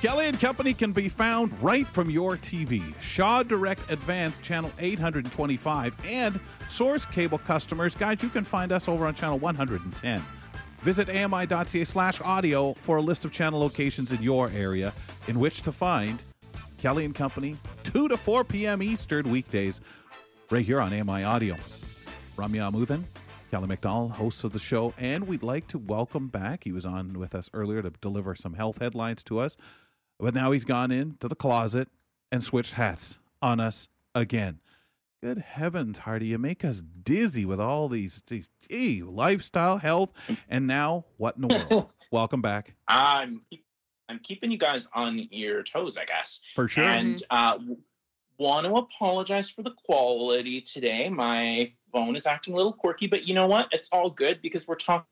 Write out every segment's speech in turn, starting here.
Kelly and Company can be found right from your TV. Shaw Direct Advanced Channel 825 and Source Cable customers, guys, you can find us over on Channel 110. Visit ami.ca slash audio for a list of channel locations in your area in which to find Kelly and Company, 2 to 4 p.m. Eastern weekdays, right here on AMI Audio. Ramya Amuthan, Kelly McDonald, hosts of the show, and we'd like to welcome back. He was on with us earlier to deliver some health headlines to us, but now he's gone into the closet and switched hats on us again. Good heavens, Hardy, you make us dizzy with all these, these gee, lifestyle, health, and now what in the world? Welcome back. I'm I'm keeping you guys on your toes, I guess. For sure. And uh, want to apologize for the quality today. My phone is acting a little quirky, but you know what? It's all good because we're talking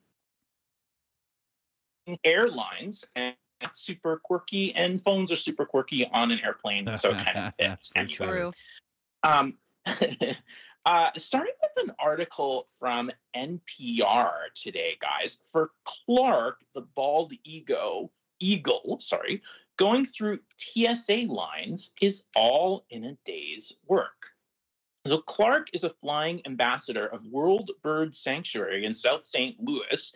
airlines and that's super quirky, and phones are super quirky on an airplane, so it kind of fits. For True. Um, uh, starting with an article from NPR today, guys. For Clark, the bald ego, eagle, sorry, going through TSA lines is all in a day's work. So Clark is a flying ambassador of World Bird Sanctuary in South St. Louis.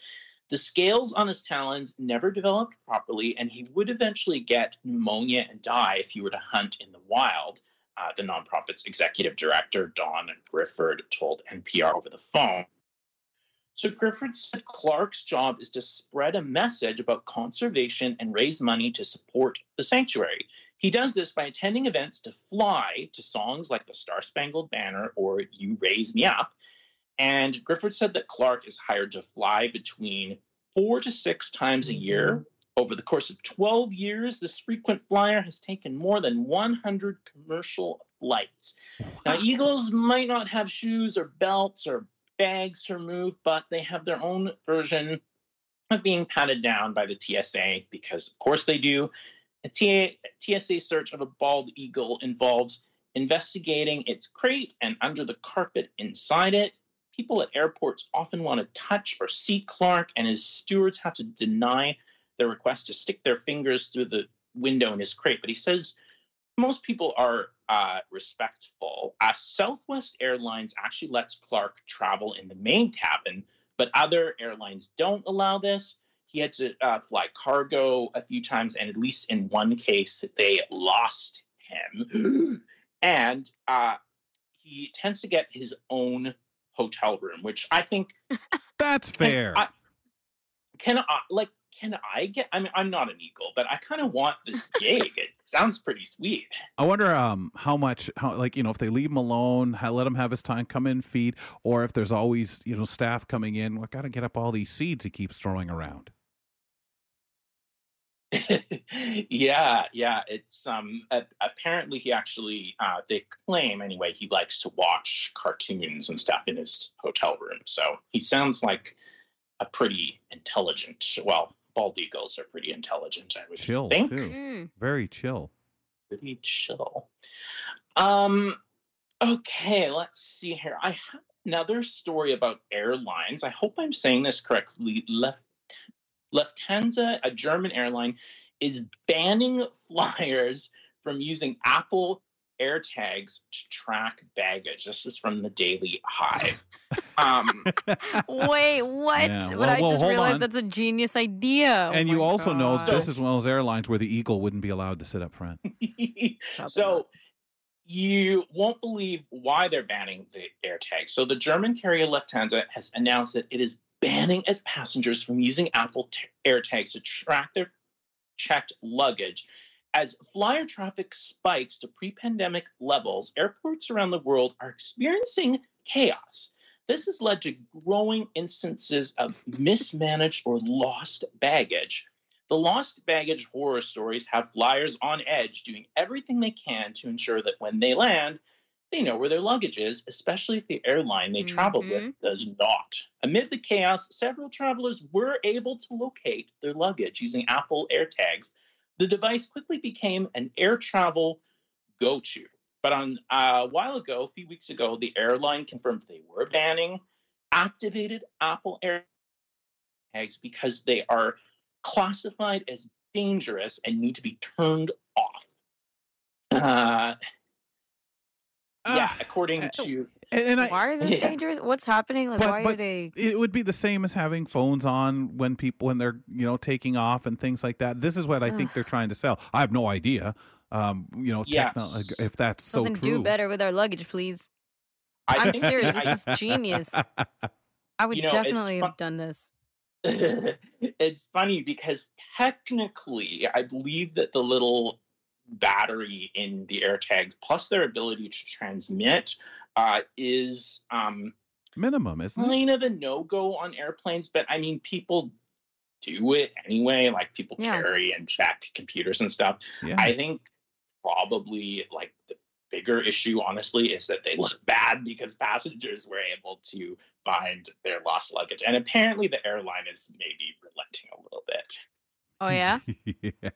The scales on his talons never developed properly, and he would eventually get pneumonia and die if he were to hunt in the wild uh, the nonprofit's executive director, Dawn Griffard, told NPR over the phone. So Griffard said Clark's job is to spread a message about conservation and raise money to support the sanctuary. He does this by attending events to fly to songs like the Star Spangled Banner or You Raise Me Up. And Griffard said that Clark is hired to fly between four to six times a year mm-hmm. over the course of 12 years, this frequent flyer has taken more than 100 commercial flights. Now, eagles might not have shoes or belts or bags to remove, but they have their own version of being patted down by the TSA because, of course, they do. A TSA search of a bald eagle involves investigating its crate and under the carpet inside it. People at airports often want to touch or see Clark, and his stewards have to deny their request to stick their fingers through the window in his crate. But he says most people are uh, respectful. Uh, Southwest Airlines actually lets Clark travel in the main cabin, but other airlines don't allow this. He had to uh, fly cargo a few times, and at least in one case, they lost him. and uh, he tends to get his own hotel room, which I think That's fair. I- can I like can I get I mean I'm not an eagle, but I kind of want this gig. it sounds pretty sweet. I wonder um how much how like you know if they leave him alone, how, let him have his time, come in, feed, or if there's always you know staff coming in. We got to get up all these seeds he keeps throwing around. yeah, yeah. It's um a- apparently he actually uh they claim anyway he likes to watch cartoons and stuff in his hotel room. So he sounds like a pretty intelligent well, bald eagles are pretty intelligent, I would Chill think. too, Mm. very chill. pretty chill. Um, okay, let's see here. I have another story about airlines. I hope I'm saying this correctly. Left Lufthansa, a German airline, is banning flyers from using Apple AirTags to track baggage. This is from the Daily Hive. Um, Wait, what? Yeah, but I well, just hold realized on. that's a genius idea. Oh and you my also know God. this is one of those airlines where the eagle wouldn't be allowed to sit up front. so you won't believe why they're banning the AirTag. So the German carrier Lufthansa has announced that it is banning its passengers from using Apple t- AirTags to track their checked luggage. As flyer traffic spikes to pre-pandemic levels, airports around the world are experiencing chaos. This has led to growing instances of mismanaged or lost baggage. The lost baggage horror stories have flyers on edge doing everything they can to ensure that when they land, they know where their luggage is, especially if the airline they travel with does not. Amid the chaos, several travelers were able to locate their luggage using Apple AirTags. The device quickly became an air travel go to. But on uh, a while ago, a few weeks ago, the airline confirmed they were banning activated Apple AirTags because they are classified as dangerous and need to be turned off. Uh, yeah, Ah, according uh, to and, and I, why is this Yes. dangerous? What's happening? Like, But- why but are they? it would be the same as having phones on when people when they're you know taking off and things like that. This is what I think they're trying to sell. I have no idea. Um, you know, techno- if that's Something to true. do better with our luggage, please. I I'm serious, I- this is genius. I would You know, definitely fun- have done this. it's funny because technically, I believe that the little battery in the AirTags, plus their ability to transmit, uh, is um, Minimum, isn't it? kind of a no go on airplanes. But I mean, people do it anyway. Like people Yeah. carry and check computers and stuff. Yeah. I think probably like the bigger issue, honestly, is that they look bad because passengers were able to find their lost luggage. And apparently the airline is maybe relenting a little bit. Oh yeah, yeah.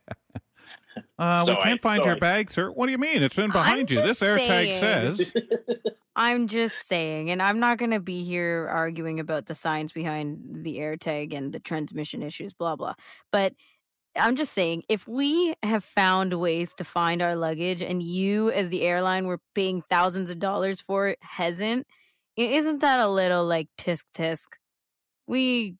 Uh, So we can't find so your I- bag, sir. What do you mean? It's in behind you. This just AirTag says. I'm just saying, and I'm not going to be here arguing about the science behind the AirTag and the transmission issues, blah blah. But I'm just saying, if we have found ways to find our luggage, and you, as the airline, were paying thousands of dollars for it, hasn't, isn't that a little like tisk tisk? We,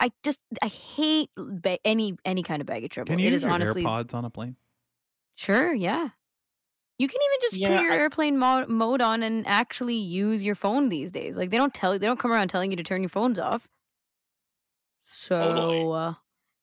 I just, I hate ba- any any kind of baggage trouble. Can you it use is your honestly AirPods on a plane? Sure, yeah. You can even just Yeah, put your I- airplane mo- mode on and actually use your phone these days. Like they don't tell they don't come around telling you to turn your phones off. So Totally. uh,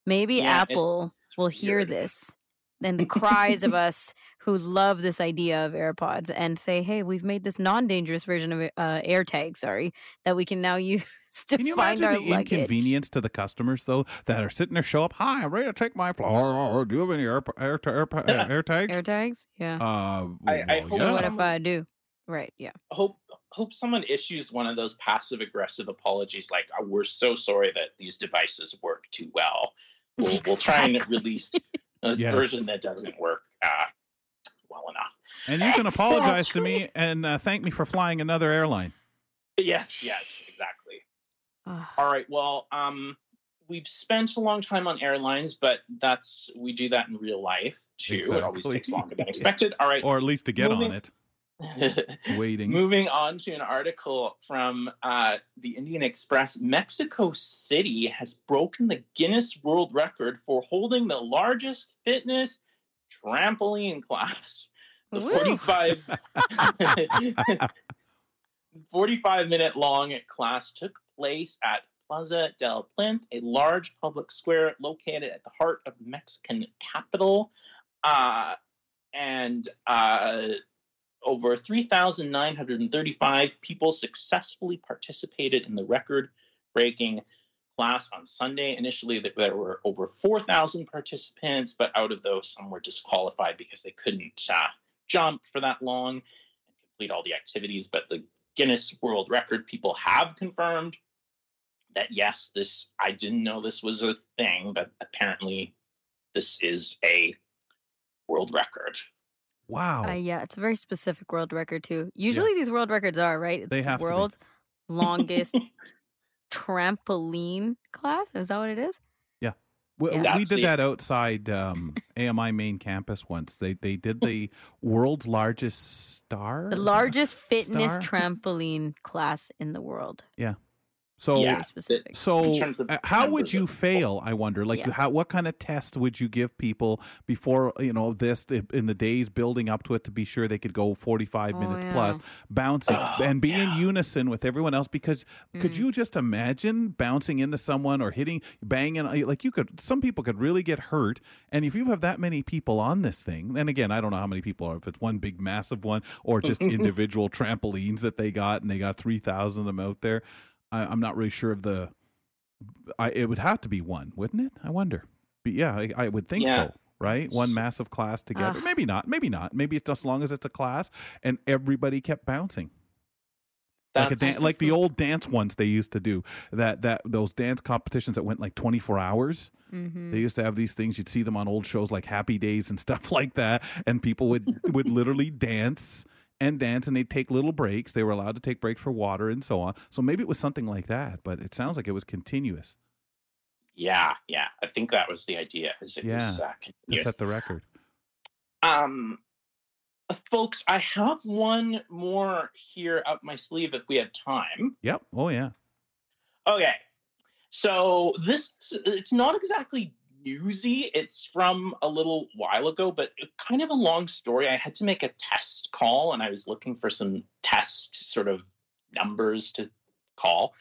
maybe Yeah, Apple it's will hear weird. this. Then the cries of us who love this idea of AirPods and say, "Hey, we've made this non-dangerous version of uh, AirTag, sorry, that we can now use to Can you find imagine our the luggage." inconvenience to the customers though that are sitting there, show up, hi, I'm ready to take my flight. Do you have any air, air, air, air, air tags? AirTags, yeah. Uh, I- I well, hope yeah. what if I do? Right, yeah. hope hope someone issues one of those passive aggressive apologies like "Oh, we're so sorry that these devices work too well we'll, we'll try and release a Yes. version that doesn't work uh, well enough And you can apologize to me and uh, thank me for flying another airline. yes yes exactly Ugh. All right well um we've spent a long time on airlines but that's we do that in real life too it always takes longer than expected all right Or at least to get on it. Waiting. Moving on to an article from uh, the Indian Express, Mexico City has broken the Guinness World Record for holding the largest fitness trampoline class. The Woo. 45, 45 minute long class took place at Plaza del Plinth, a large public square located at the heart of Mexican capital. Uh, and uh, over 3,935 people successfully participated in the record breaking class on Sunday. Initially, there were over 4,000 participants, but out of those, some were disqualified because they couldn't uh, jump for that long and complete all the activities. But the Guinness World Record people have confirmed that yes, this, I didn't know this was a thing, but apparently this is a world record. Wow. Uh, yeah, it's a very specific world record too. Usually these world records are right. It's They the have to be. world's longest trampoline class. Is that what it is? We, Yeah. we did that outside um, AMI main campus once. They they did the world's largest star. The largest fitness Star? trampoline class in the world. So Yeah. Specific. so In terms of uh, how would you fail? I wonder. Like Yeah. how what kind of test would you give people before you know this in the days building up to it to be sure they could go forty five Oh, minutes yeah. plus bouncing Oh, and be in unison with everyone else? Because could Mm. you just imagine bouncing into someone or hitting banging like you could some people could really get hurt and if you have that many people on this thing and again i don't know how many people are if it's one big massive one or just individual trampolines that they got and they got 3000 of them out there I, i'm not really sure of the I, it would have to be one wouldn't it? I wonder. But yeah i, I would think Yeah. so right one massive class together. Ugh. maybe not maybe not. Maybe it's just as long as it's a class and everybody kept bouncing. Like a dan- like the old dance ones they used to do. That that those dance competitions that went like 24 hours. Mm-hmm. they used to have these things. You'd see them on old shows like happy days and stuff like that. And people would would literally dance and dance and they'd take little breaks they were allowed to take breaks for water and so on so maybe it was something like that but it sounds like it was continuous Yeah, yeah. I think that was the idea. As it Yeah, was uh, To set the record. Um, uh, folks, I have one more here up my sleeve if we have time. Yep. Oh yeah. Okay. So this it's not exactly newsy. It's from a little while ago, but kind of a long story. I had to make a test call and I was looking for some test sort of numbers to call.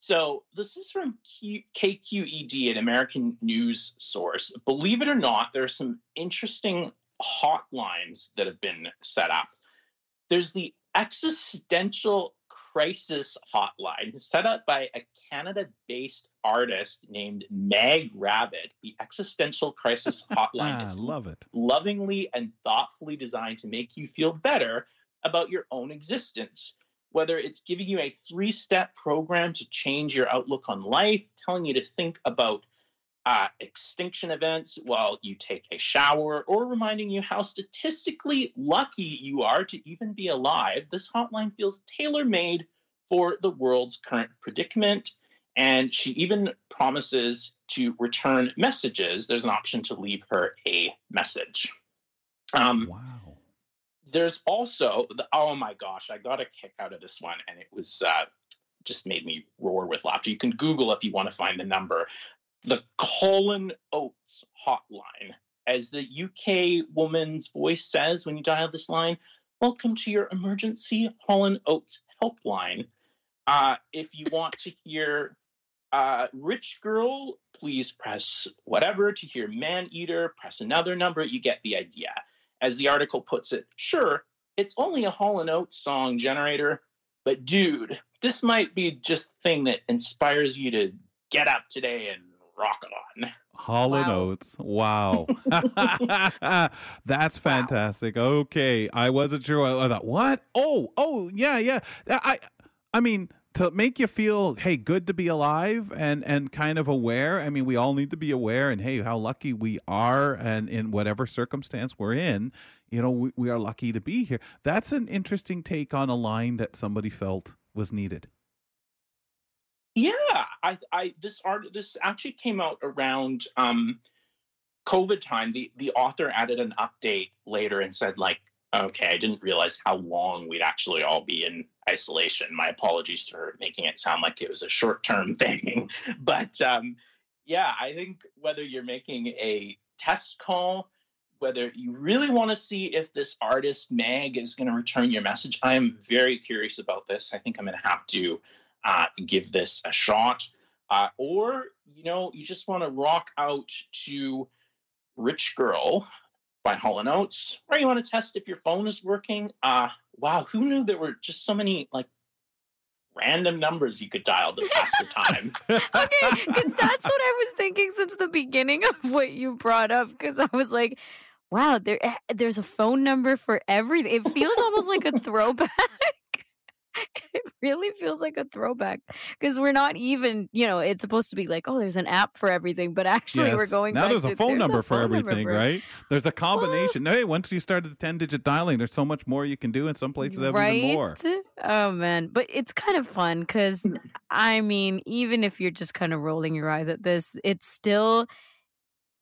So this is from Q- KQED, an American news source. Believe it or not, there are some interesting hotlines that have been set up. There's the existential crisis hotline set up by a Canada-based artist named Mag Rabbit. The existential crisis hotline Ah, is love it. lovingly and thoughtfully designed to make you feel better about your own existence. Whether it's giving you a three step program to change your outlook on life, telling you to think about uh, extinction events while you take a shower, or reminding you how statistically lucky you are to even be alive, this hotline feels tailor made for the world's current predicament. And she even promises to return messages. There's an option to leave her a message. Um, Wow. there's also the oh my gosh, I got a kick out of this one, and it was uh, just made me roar with laughter. You can Google if you want to find the number. The Callin' Oates hotline, as the UK woman's voice says when you dial this line. Welcome to your emergency Callin' Oates helpline. Uh, if you want to hear uh, rich girl, please press whatever. To hear man eater, press another number. You get the idea as the article puts it, sure, it's only a Hall and Oates song generator, but dude, this might be just the thing that inspires you to get up today and rock it on. Hall and Oates. Wow. That's fantastic. Okay. I wasn't sure. I thought, what? Oh, oh, yeah, yeah. I I mean, to make you feel, hey, good to be alive and and kind of aware. I mean, we all need to be aware and hey, how lucky we are and in whatever circumstance we're in, you know, we, we are lucky to be here. That's an interesting take on a line that somebody felt was needed. Yeah, I, I this art this actually came out around um, COVID time. The the author added an update later and said like, okay, I didn't realize how long we'd actually all be in isolation. My apologies for making it sound like it was a short term thing, but um, yeah, I think whether you're making a test call. Whether you really want to see if this artist Mag is going to return your message, I am very curious about this. I think I'm going to have to uh, give this a shot. Uh, or, you know, you just want to rock out to Rich Girl by Hall & Oates, or you want to test if your phone is working. Uh, wow, who knew there were just so many, like, random numbers you could dial to pass the time? okay, because that's what I was thinking since the beginning of what you brought up. Because I was like, wow, there eh, there's a phone number for everything. It feels almost like a throwback. it really feels like a throwback because we're not even, you know, it's supposed to be like, oh, there's an app for everything, but actually we're going now. back There's to, a phone number for phone number everything, for- right? There's a combination. hey, once you started the ten digit dialing, there's so much more you can do. In some places, have even more. Oh man, but it's kind of fun because Mm. I mean, even if you're just kind of rolling your eyes at this, it's still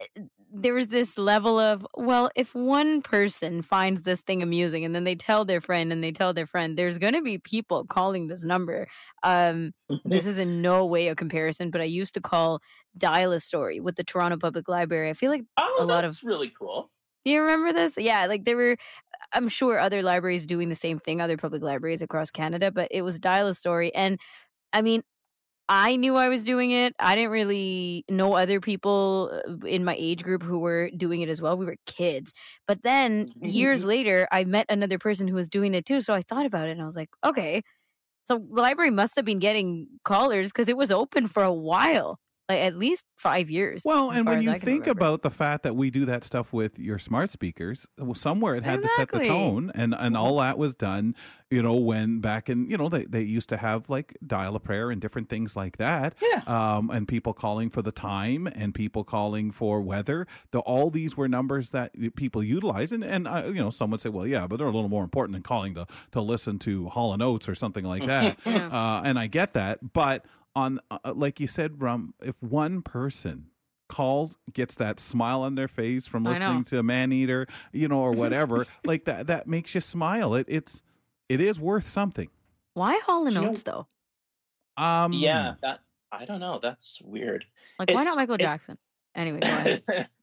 eh, there's this level of well, if one person finds this thing amusing and then they tell their friend and they tell their friend, there's going to be people calling this number. Um, this is in no way a comparison, but I used to call Dial a Story with the Toronto Public Library. I feel like oh, a lot of really cool. do you remember this? Yeah, like there were, I'm sure other libraries doing the same thing, other public libraries across Canada, but it was Dial a Story. And I mean, I knew I was doing it. I didn't really know other people uh, in my age group who were doing it as well. We were kids. But then mm, mm, years mm-hmm. later, I met another person who was doing it too. So I thought about it and I was like, okay. So the library must have been getting callers because it was open for a while, like at least five years. Well, and when you think remember. about the fact that we do that stuff with your smart speakers, well, somewhere it had to set the tone, and and all that was done, you know, when back in, you know, they they used to have like dial a prayer and different things like that, Yeah. um, and people calling for the time and people calling for weather. The all these were numbers that people utilize, and and uh, you know, some would say, well, yeah, but they're a little more important than calling to to listen to Hall and Oates or something like that. Yeah. Uh, and I get that, but on uh, like you said, Rum, if one person calls gets that smile on their face from listening to a man eater, you know, or whatever, like that that makes you smile. It it's it is worth something. Why Hall and Do you know- Oates though? Um yeah, that I don't know. That's weird. Like, why not Michael Jackson? Anyway, go ahead.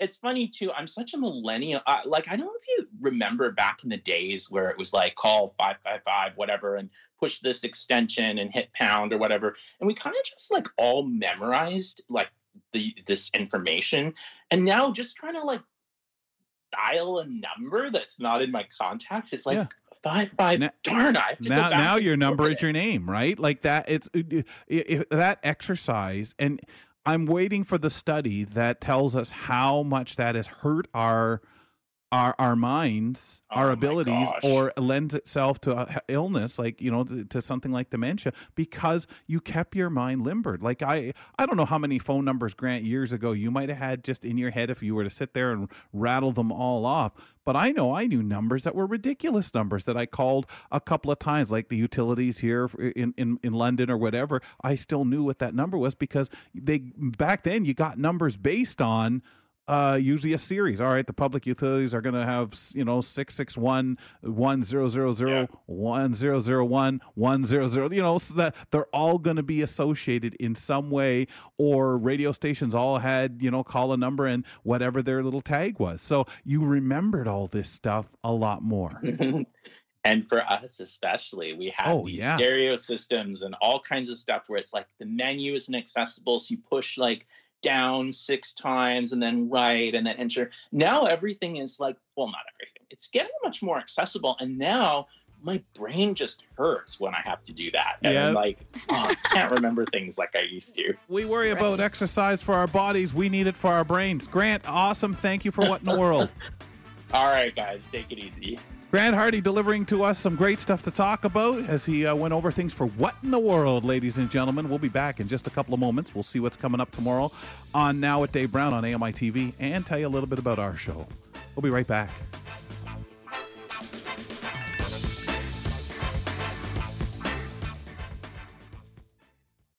it's funny too. I'm such a millennial. Uh, like I don't know if you remember back in the days where it was like call five five five whatever and push this extension and hit pound or whatever, and we kind of just like all memorized like the this information, and now just trying to like dial a number that's not in my contacts. It's like Yeah. five five. Na- darn, I have to go now now your number is your name right like that it's i- i- that exercise and i'm waiting for the study that tells us how much that has hurt our our our minds Oh our abilities or lends itself to uh, illness like you know to, to something like dementia because you kept your mind limbered like i i don't know how many phone numbers grant years ago you might have had just in your head if you were to sit there and rattle them all off but I know I knew numbers that were ridiculous numbers that I called a couple of times, like the utilities here in, in, in London or whatever. I still knew what that number was because they back then you got numbers based on uh, usually a series. All right, the public utilities are going to have you know six six one one zero zero zero one zero zero one one zero zero. You know, so that they're all going to be associated in some way. Or radio stations all had you know call a number and whatever their little tag was. So you remembered all this stuff a lot more. and for us especially we have Oh, these yeah. stereo systems and all kinds of stuff where it's like the menu isn't accessible so you push like down six times and then right and then enter now everything is like well not everything it's getting much more accessible and now my brain just hurts when i have to do that and Yes. I'm like oh, i can't remember things like i used to We worry about exercise for our bodies. We need it for our brains. Grant, awesome. Thank you for what in the world. all right guys take it easy Grant Hardy delivering to us some great stuff to talk about as he uh, went over things for what in the world, ladies and gentlemen. We'll be back in just a couple of moments. We'll see what's coming up tomorrow on Now with Dave Brown on AMI TV and tell you a little bit about our show. We'll be right back.